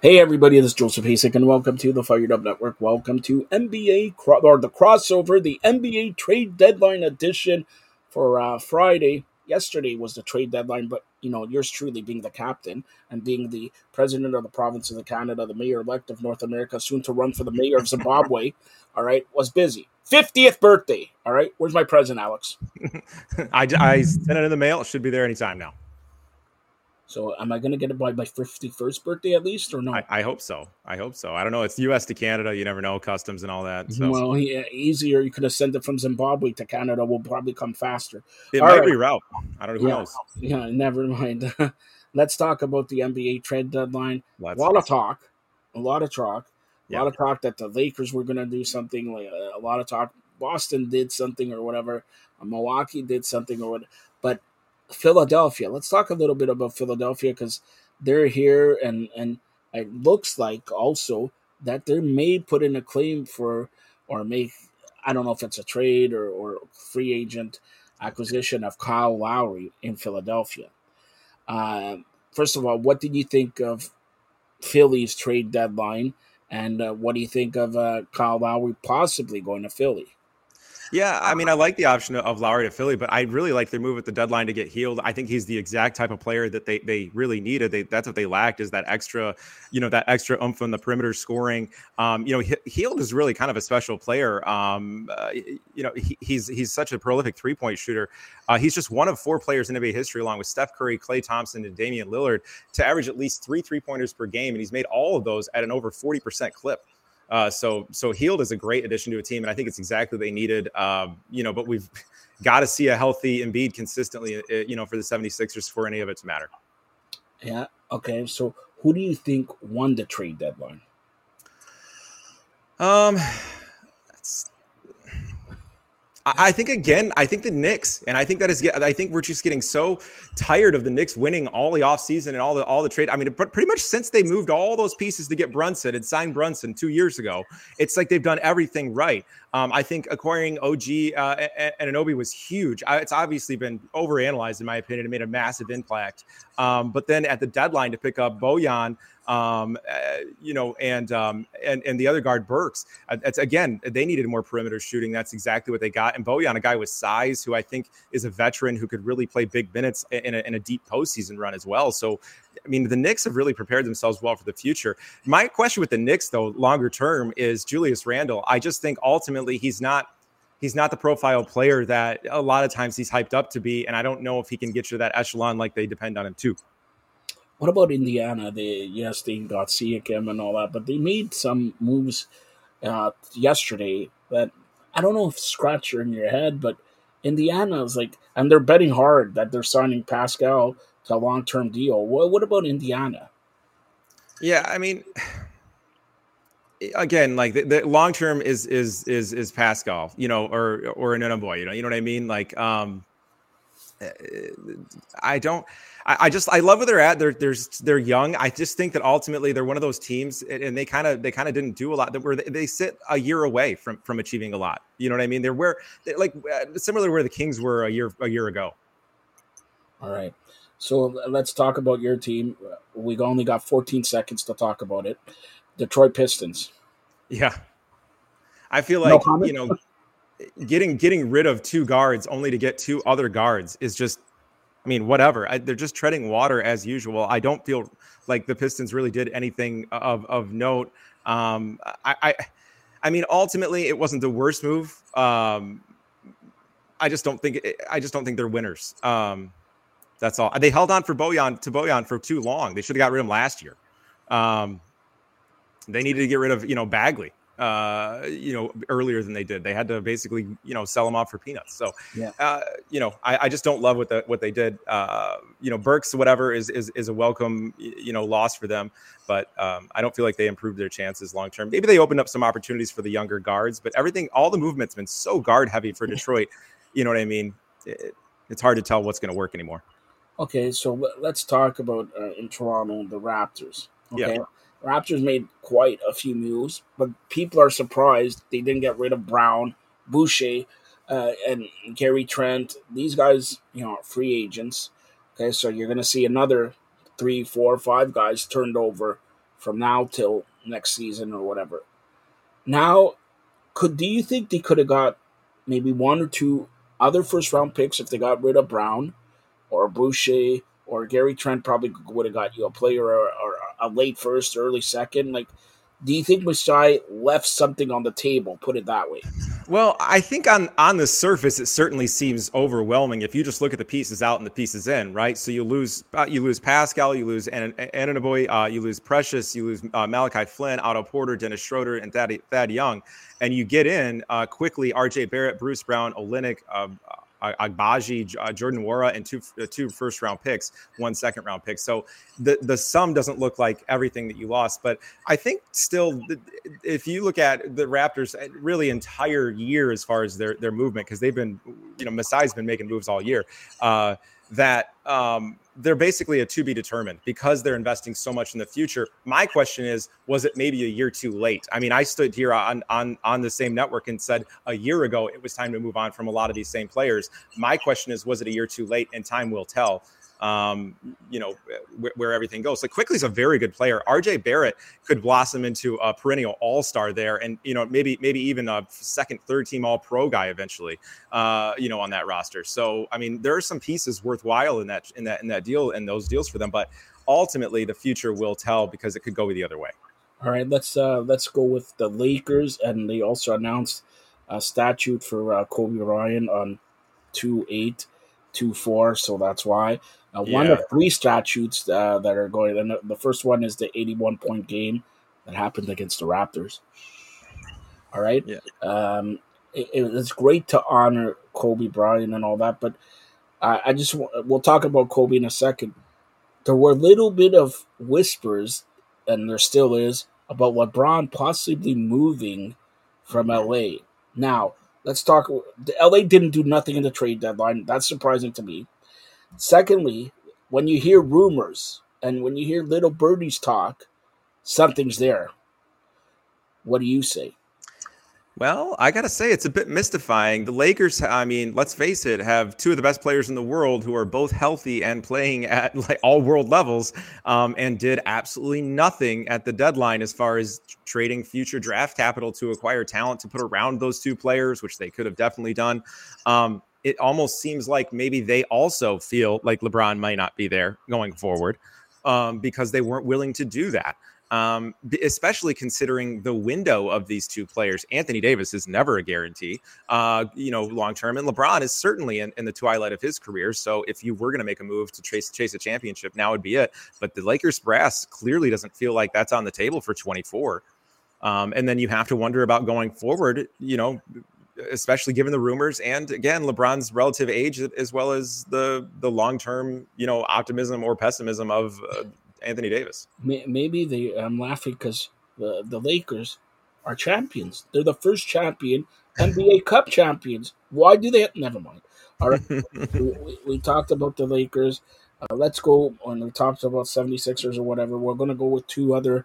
Hey everybody, this is Joseph Hasek, and welcome to the Fired Up Network. Welcome to NBA cro- or the crossover, the NBA trade deadline edition for uh, Friday. Yesterday was the trade deadline, but you know, yours truly being the captain and being the president of the province of Canada, the mayor elect of North America, soon to run for the mayor of Zimbabwe. all right, was busy. 50th birthday. All right, where's my present, Alex? I, I sent it in the mail. It should be there anytime now. So am I going to get it by my 51st birthday at least or no? I, I, hope so. I hope so. I don't know. It's US to Canada. You never know customs and all that. So. Well, yeah, uh, easier. You could have sent it from Zimbabwe to Canada. Will probably come faster. It all might right. reroute. I don't know. Who yeah, knows? Yeah, never mind. Let's talk about the NBA trade deadline. Let's a lot of talk. A lot of talk. A yeah. lot of talk that the Lakers were going to do something. Like uh, a lot of talk. Boston did something or whatever. Milwaukee did something or what. Philadelphia. Let's talk a little bit about Philadelphia because they're here, and and it looks like also that they may put in a claim for or make I don't know if it's a trade or, or free agent acquisition of Kyle Lowry in Philadelphia. Uh, first of all, what did you think of Philly's trade deadline, and uh, what do you think of uh, Kyle Lowry possibly going to Philly? Yeah, I mean, I like the option of Lowry to Philly, but I really like their move at the deadline to get Hield. I think he's the exact type of player that they they really needed. They, that's what they lacked is that extra, you know, that extra oomph on the perimeter scoring. Um, you know, Hield is really kind of a special player. Um, uh, you know, he, he's he's such a prolific three point shooter. Uh, he's just one of four players in NBA history, along with Steph Curry, Klay Thompson, and Damian Lillard, to average at least three three pointers per game, and he's made all of those at an over forty percent clip. Uh, so so Hield is a great addition to a team, and I think it's exactly what they needed. Um, you know, but we've got to see a healthy Embiid consistently, uh, you know, for the 76ers for any of it to matter. Yeah. Okay. So who do you think won the trade deadline? Um, I think again, I think the Knicks, and I think that is, I think we're just getting so tired of the Knicks winning all the offseason and all the all the trade. I mean, pretty much since they moved all those pieces to get Brunson and signed Brunson two years ago, it's like they've done everything right. Um, I think acquiring OG uh, and Anunoby was huge. I, it's obviously been overanalyzed in my opinion. It made a massive impact. Um, but then at the deadline to pick up Bojan, um, uh, you know, and um, and and the other guard Burks. Uh, it's again, they needed more perimeter shooting. That's exactly what they got. And Bojan, a guy with size, who I think is a veteran who could really play big minutes in a, in a deep postseason run as well. So, I mean, the Knicks have really prepared themselves well for the future. My question with the Knicks, though, longer term, is Julius Randle. I just think ultimately he's not he's not the profile player that a lot of times he's hyped up to be. And I don't know if he can get you that echelon like they depend on him too. What about Indiana? They yes, they got Siakam and all that, but they made some moves uh, yesterday that I don't know if scratch are in your head, but Indiana is like, and they're betting hard that they're signing Pascal to a long term deal. What, what about Indiana? Yeah, I mean, again, like the, the long term is is is is Pascal, you know, or or an boy, you know, you know what I mean? Like, um, I don't. I, I, just I love where they're at. They're they're they're young. I just think that ultimately they're one of those teams, and they kind of they kind of didn't do a lot. That where they sit a year away from from achieving a lot. You know what I mean? They're where they're like uh, similar to where the Kings were a year a year ago. All right. So let's talk about your team. We only got 14 seconds to talk about it. Detroit Pistons. Yeah. I feel like no you know getting getting rid of two guards only to get two other guards is just I mean, whatever. I, they're just treading water as usual. I don't feel like the Pistons really did anything of of note. Um, I, I, I mean, ultimately, it wasn't the worst move. Um, I just don't think I just don't think they're winners. Um, that's all. They held on for Bojan to Bojan for too long. They should have got rid of him last year. Um, they needed to get rid of you know Bagley uh, you know, earlier than they did. They had to basically, you know, sell them off for peanuts. So, yeah. uh, you know, I, I, just don't love what the, what they did. Uh, you know, Burks, whatever, is is is a welcome, you know, loss for them. But um, I don't feel like they improved their chances long term. Maybe they opened up some opportunities for the younger guards, but everything, all the movement's been so guard heavy for Detroit. you know what I mean? It, it's hard to tell what's going to work anymore. Okay, so let's talk about uh, in Toronto the Raptors. Okay. Yeah. Raptors made quite a few moves, but people are surprised they didn't get rid of Brown, Boucher, uh, and Gary Trent. These guys, you know, are free agents. Okay, so you're going to see another three, four, five guys turned over from now till next season or whatever. Now, could do you think they could have got maybe one or two other first round picks if they got rid of Brown or Boucher or Gary Trent probably would have got you a player or, or a late first, early second. Like, do you think Masai left something on the table? Put it that way. Well, I think on on the surface, it certainly seems overwhelming if you just look at the pieces out and the pieces in, right? So you lose uh, you lose Pascal, you lose An- Anunoby, uh, you lose Precious, you lose uh, Malachi Flynn, Otto Porter, Dennis Schroeder, and Thad, Thad Young, and you get in uh, Quickley R.J. Barrett, Bruce Brown, Olynyk, uh, Agbaji, uh, Jordan Nwora, and two uh, two first round picks, one second round pick. So the the sum doesn't look like everything that you lost, but I think still, if you look at the Raptors, uh, really entire year as far as their their movement, because they've been, you know, Masai's been making moves all year. Uh, that um, they're basically a to be determined because they're investing so much in the future. My question is, was it maybe a year too late? I mean, I stood here on on on the same network and said a year ago it was time to move on from a lot of these same players. My question is, was it a year too late? And time will tell um, you know, where, where, everything goes. Like Quickley is a very good player. RJ Barrett could blossom into a perennial all star there, and you know, maybe maybe even a second, third team all pro guy eventually. Uh, you know, on that roster. So I mean, there are some pieces worthwhile in that in that in that deal and those deals for them, but ultimately the future will tell because it could go the other way. All right, let's uh, let's go with the Lakers, and they also announced a statute for uh, Kobe Bryant on two eight two four, so that's why. Uh, yeah. One of three statutes uh, that are going, and the first one is the 81 point game that happened against the Raptors. All right. Yeah. Um, it, it's great to honor Kobe Bryant and all that, but I, I just we'll talk about Kobe in a second. There were a little bit of whispers, and there still is, about LeBron possibly moving from LA. Now, let's talk. LA didn't do nothing in the trade deadline. That's surprising to me. Secondly, when you hear rumors and when you hear little birdies talk, something's there. What do you say? Well, I got to say, it's a bit mystifying. The Lakers, I mean, let's face it, have two of the best players in the world who are both healthy and playing at like all world levels um, and did absolutely nothing at the deadline as far as trading future draft capital to acquire talent to put around those two players, which they could have definitely done. Um, it almost seems like maybe they also feel like LeBron might not be there going forward um, because they weren't willing to do that. Um, especially considering the window of these two players. Anthony Davis is never a guarantee, uh, you know, long term, and LeBron is certainly in, in, the twilight of his career. So if you were going to make a move to chase chase a championship, now would be it. But the Lakers brass clearly doesn't feel like that's on the table for 24. Um, and then you have to wonder about going forward. You know, especially given the rumors and again LeBron's relative age as well as the the long term you know optimism or pessimism of uh, Anthony Davis. Maybe they I'm laughing because the the Lakers are champions. They're the first champion NBA Cup champions. Why do they? Never mind. All right, we, we, we, talked about the Lakers. Uh, let's go when we talked about 76ers or whatever. We're going to go with two other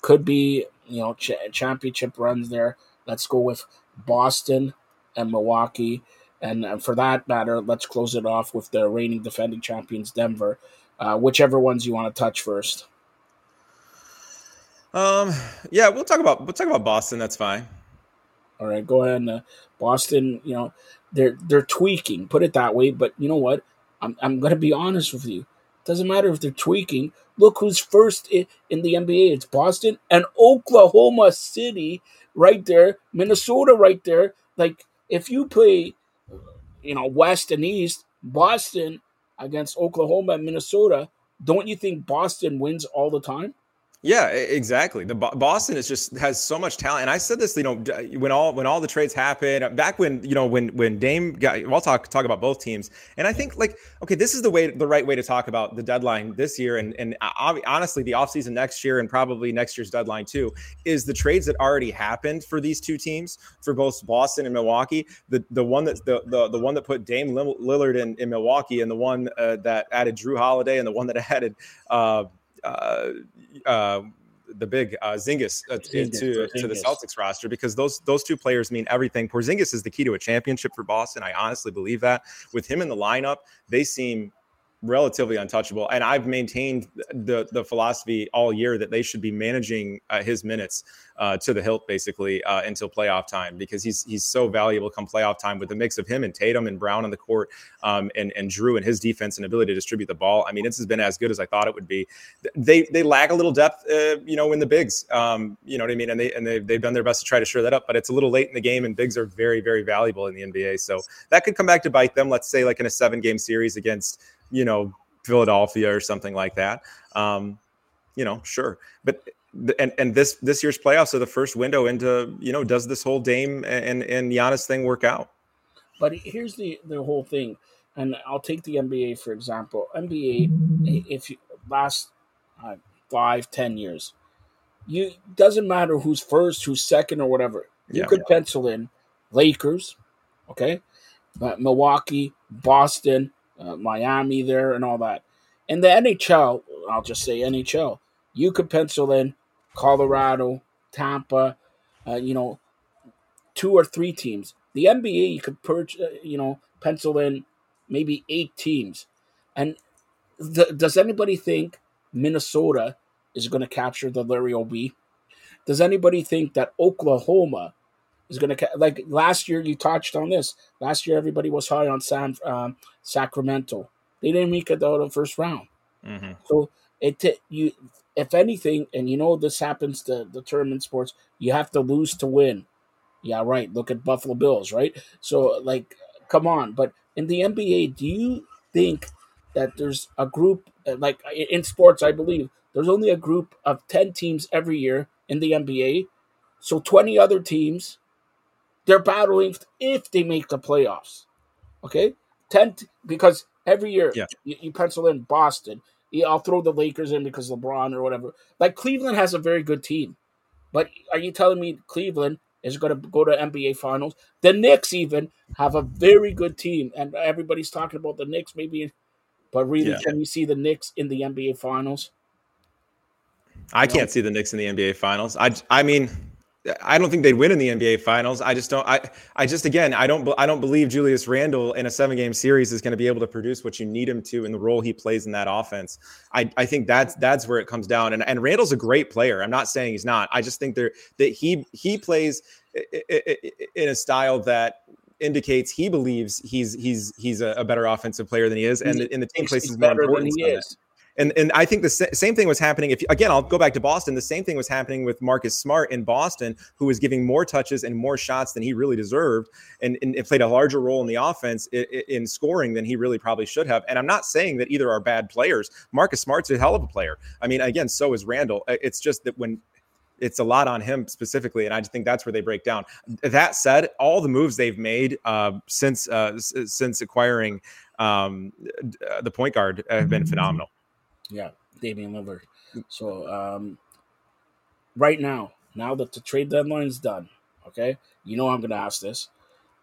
could be you know ch- championship runs there. Let's go with Boston and Milwaukee. And for that matter, let's close it off with the reigning defending champions, Denver. Uh, whichever ones you want to touch first. Um. Yeah, we'll talk about we'll talk about Boston. That's fine. All right, go ahead. And, uh, Boston, you know, they're they're tweaking. Put it that way. But you know what? I'm I'm gonna be honest with you. Doesn't matter if they're tweaking. Look who's first in, in the NBA. It's Boston and Oklahoma City right there, Minnesota right there. Like if you play, you know, West and East, Boston against Oklahoma and Minnesota, don't you think Boston wins all the time? Yeah, exactly. The Boston is just has so much talent, and I said this, you know, when all when all the trades happened back when you know when when Dame got. I'll talk talk about both teams, and I think like okay, this is the way the right way to talk about the deadline this year, and and honestly, the offseason next year, and probably next year's deadline too, is the trades that already happened for these two teams for both Boston and Milwaukee. The the one that the the, the one that put Dame Lillard in, in Milwaukee, and the one uh, that added Jrue Holiday, and the one that added. Uh, uh, uh, the big uh, Zingis, uh, Zingis to, to the Celtics roster because those those two players mean everything. Porzingis is the key to a championship for Boston. I honestly believe that. With him in the lineup, they seem relatively untouchable. And I've maintained the the philosophy all year that they should be managing uh, his minutes uh, to the hilt basically uh, until playoff time because he's he's so valuable come playoff time with the mix of him and Tatum and Brown on the court um, and and Jrue and his defense and ability to distribute the ball. I mean, this has been as good as I thought it would be. They they lack a little depth, uh, you know, in the bigs. Um, you know what I mean? And they and they they've done their best to try to shore that up, but it's a little late in the game, and bigs are very very valuable in the NBA. So that could come back to bite them. Let's say like in a seven game series against you know Philadelphia or something like that. Um, you know, sure, but and and this this year's playoffs are the first window into you know does this whole Dame and and Giannis thing work out? But here's the the whole thing, and I'll take the NBA for example. NBA, if you last uh, five ten years, you doesn't matter who's first, who's second, or whatever. You yeah, could pencil in Lakers, okay, but Milwaukee, Boston, uh, Miami there, and all that. In the NHL, I'll just say NHL. You could pencil in Colorado, Tampa, uh, you know, two or three teams. The NBA, you could uh, you know, pencil in maybe eight teams. And the, does anybody think Minnesota is going to capture the Larry O'B? Does anybody think that Oklahoma is going to like last year? You touched on this. Last year, everybody was high on San um, Sacramento. They didn't make it out of the first round. Mm-hmm. So it t- you if anything, and you know this happens to the tournament sports, you have to lose to win. Yeah, right. Look at Buffalo Bills, right? So like, come on. But in the NBA, do you think that there's a group like in sports? I believe there's only a group of ten teams every year in the NBA. So twenty other teams, they're battling if they make the playoffs. Okay, ten because every year yeah. you, you pencil in Boston, I'll throw the Lakers in because LeBron or whatever. Like Cleveland has a very good team, but are you telling me Cleveland is going to go to NBA Finals? The Knicks even have a very good team, and everybody's talking about the Knicks maybe, but really, yeah. can you see the Knicks in the NBA Finals? I can't see the Knicks in the NBA Finals. I, I mean, I don't think they'd win in the NBA Finals. I just don't. I, I just again, I don't. I don't believe Julius Randle in a seven-game series is going to be able to produce what you need him to in the role he plays in that offense. I, I think that's that's where it comes down. And and Randle's a great player. I'm not saying he's not. I just think there that he he plays in a style that indicates he believes he's he's he's a, better offensive player than he is, and in the team places more importance. Than he is. And and I think the same thing was happening. If again, I'll go back to Boston. The same thing was happening with Marcus Smart in Boston, who was giving more touches and more shots than he really deserved, and, and played a larger role in the offense in, in scoring than he really probably should have. And I'm not saying that either are bad players. Marcus Smart's a hell of a player. I mean, again, so is Randle. It's just that when it's a lot on him specifically, and I just think that's where they break down. That said, all the moves they've made uh, since uh, since acquiring um, the point guard have been phenomenal. Yeah, Damian Lillard. So um, right now, now that the trade deadline's done, okay, you know I'm going to ask this.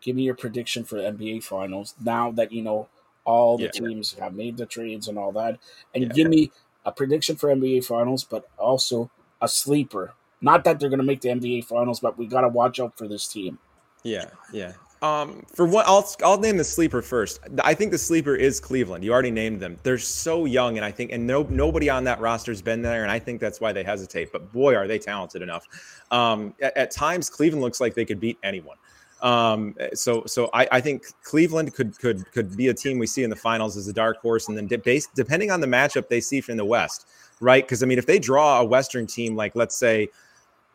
Give me your prediction for the NBA Finals now that you know all the yeah. teams have made the trades and all that, and yeah. give me a prediction for NBA Finals, but also a sleeper. Not that they're going to make the NBA Finals, but we got to watch out for this team. Yeah, yeah. Um, for what I'll I'll name the sleeper first. I think the sleeper is Cleveland. You already named them. They're so young, and I think and no nobody on that roster's been there, and I think that's why they hesitate. But boy, are they talented enough. Um, at, at, times, Cleveland looks like they could beat anyone. Um, so so I, I, think Cleveland could could could be a team we see in the finals as a dark horse, and then de- based, depending on the matchup they see from the West, right? Because I mean, if they draw a Western team like let's say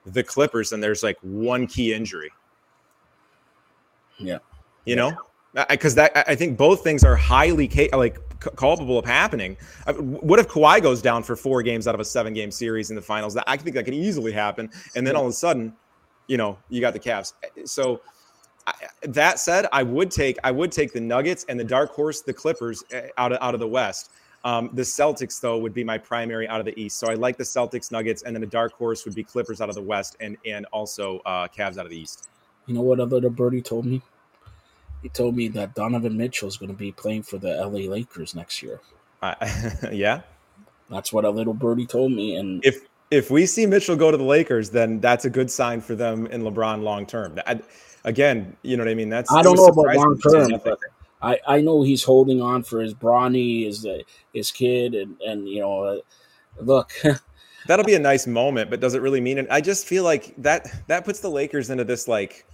the Clippers, and there's like one key injury yeah. You know, because that I think both things are highly like culpable of happening. What if Kawhi goes down for four games out of a seven game series in the finals? That I think that could easily happen. And then all of a sudden, you know, you got the Cavs. So that said, I would take I would take the Nuggets and the dark horse, the Clippers, eh, out of out of the West. Um, the Celtics, though, would be my primary out of the East. So I like the Celtics, Nuggets, and then the dark horse would be Clippers out of the West, and and also uh, Cavs out of the East. You know what other birdie told me? He told me that Donovan Mitchell is going to be playing for the LA Lakers next year. Uh, yeah, that's what a little birdie told me. And if if we see Mitchell go to the Lakers, then that's a good sign for them and LeBron long term. Again, you know what I mean? That's I don't know about long term, but I, I know he's holding on for his Bronny, his his kid, and and you know, uh, look. That'll be a nice moment, but does it really mean it? I just feel like that that puts the Lakers into this like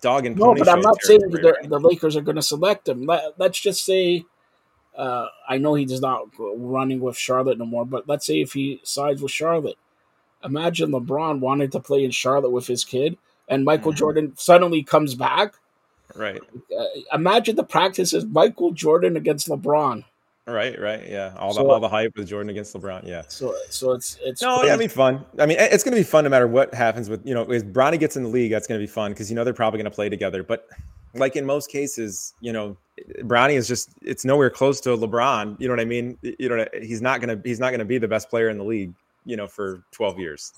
dog and pony. No, but I'm not saying that the Lakers are going to select him. Let, us just say, uh, I know he's not running with Charlotte no more, but let's say if he sides with Charlotte, imagine LeBron wanted to play in Charlotte with his kid, and Michael mm-hmm. Jordan suddenly comes back. Right. Uh, imagine the practice is Michael Jordan against LeBron. Right, right, yeah. All the so, all the hype with Jordan against LeBron, yeah. So, so it's it's no, yeah, I mean, fun. I mean, it's going to be fun no matter what happens with you know if Bronny gets in the league, that's going to be fun because you know they're probably going to play together. But like in most cases, you know, Bronny is just it's nowhere close to LeBron. You know what I mean? You know, he's not gonna he's not gonna be the best player in the league. You know, for twelve years.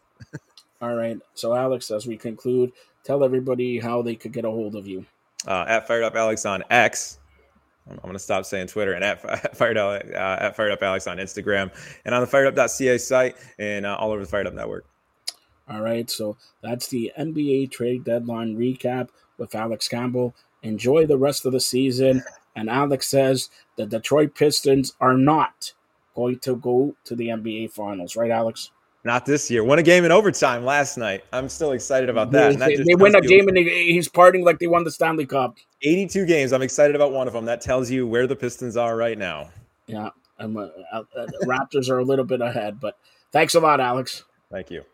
All right. So, Alex, as we conclude, tell everybody how they could get a hold of you. Uh, at Fired Up Alex on X I'm going to stop saying Twitter and at Fired Up, uh, at Fired Up Alex on Instagram and on the FiredUp.ca site and uh, all over the Fired Up Network. All right, so that's the NBA trade deadline recap with Alex Campbell. Enjoy the rest of the season. And Alex says the Detroit Pistons are not going to go to the NBA Finals, right, Alex? Not this year. Won a game in overtime last night. I'm still excited about that. They, that they win a game and he's partying like they won the Stanley Cup. 82 games. I'm excited about one of them. That tells you where the Pistons are right now. Yeah, I'm, uh, uh, Raptors are a little bit ahead, but thanks a lot, Alex. Thank you.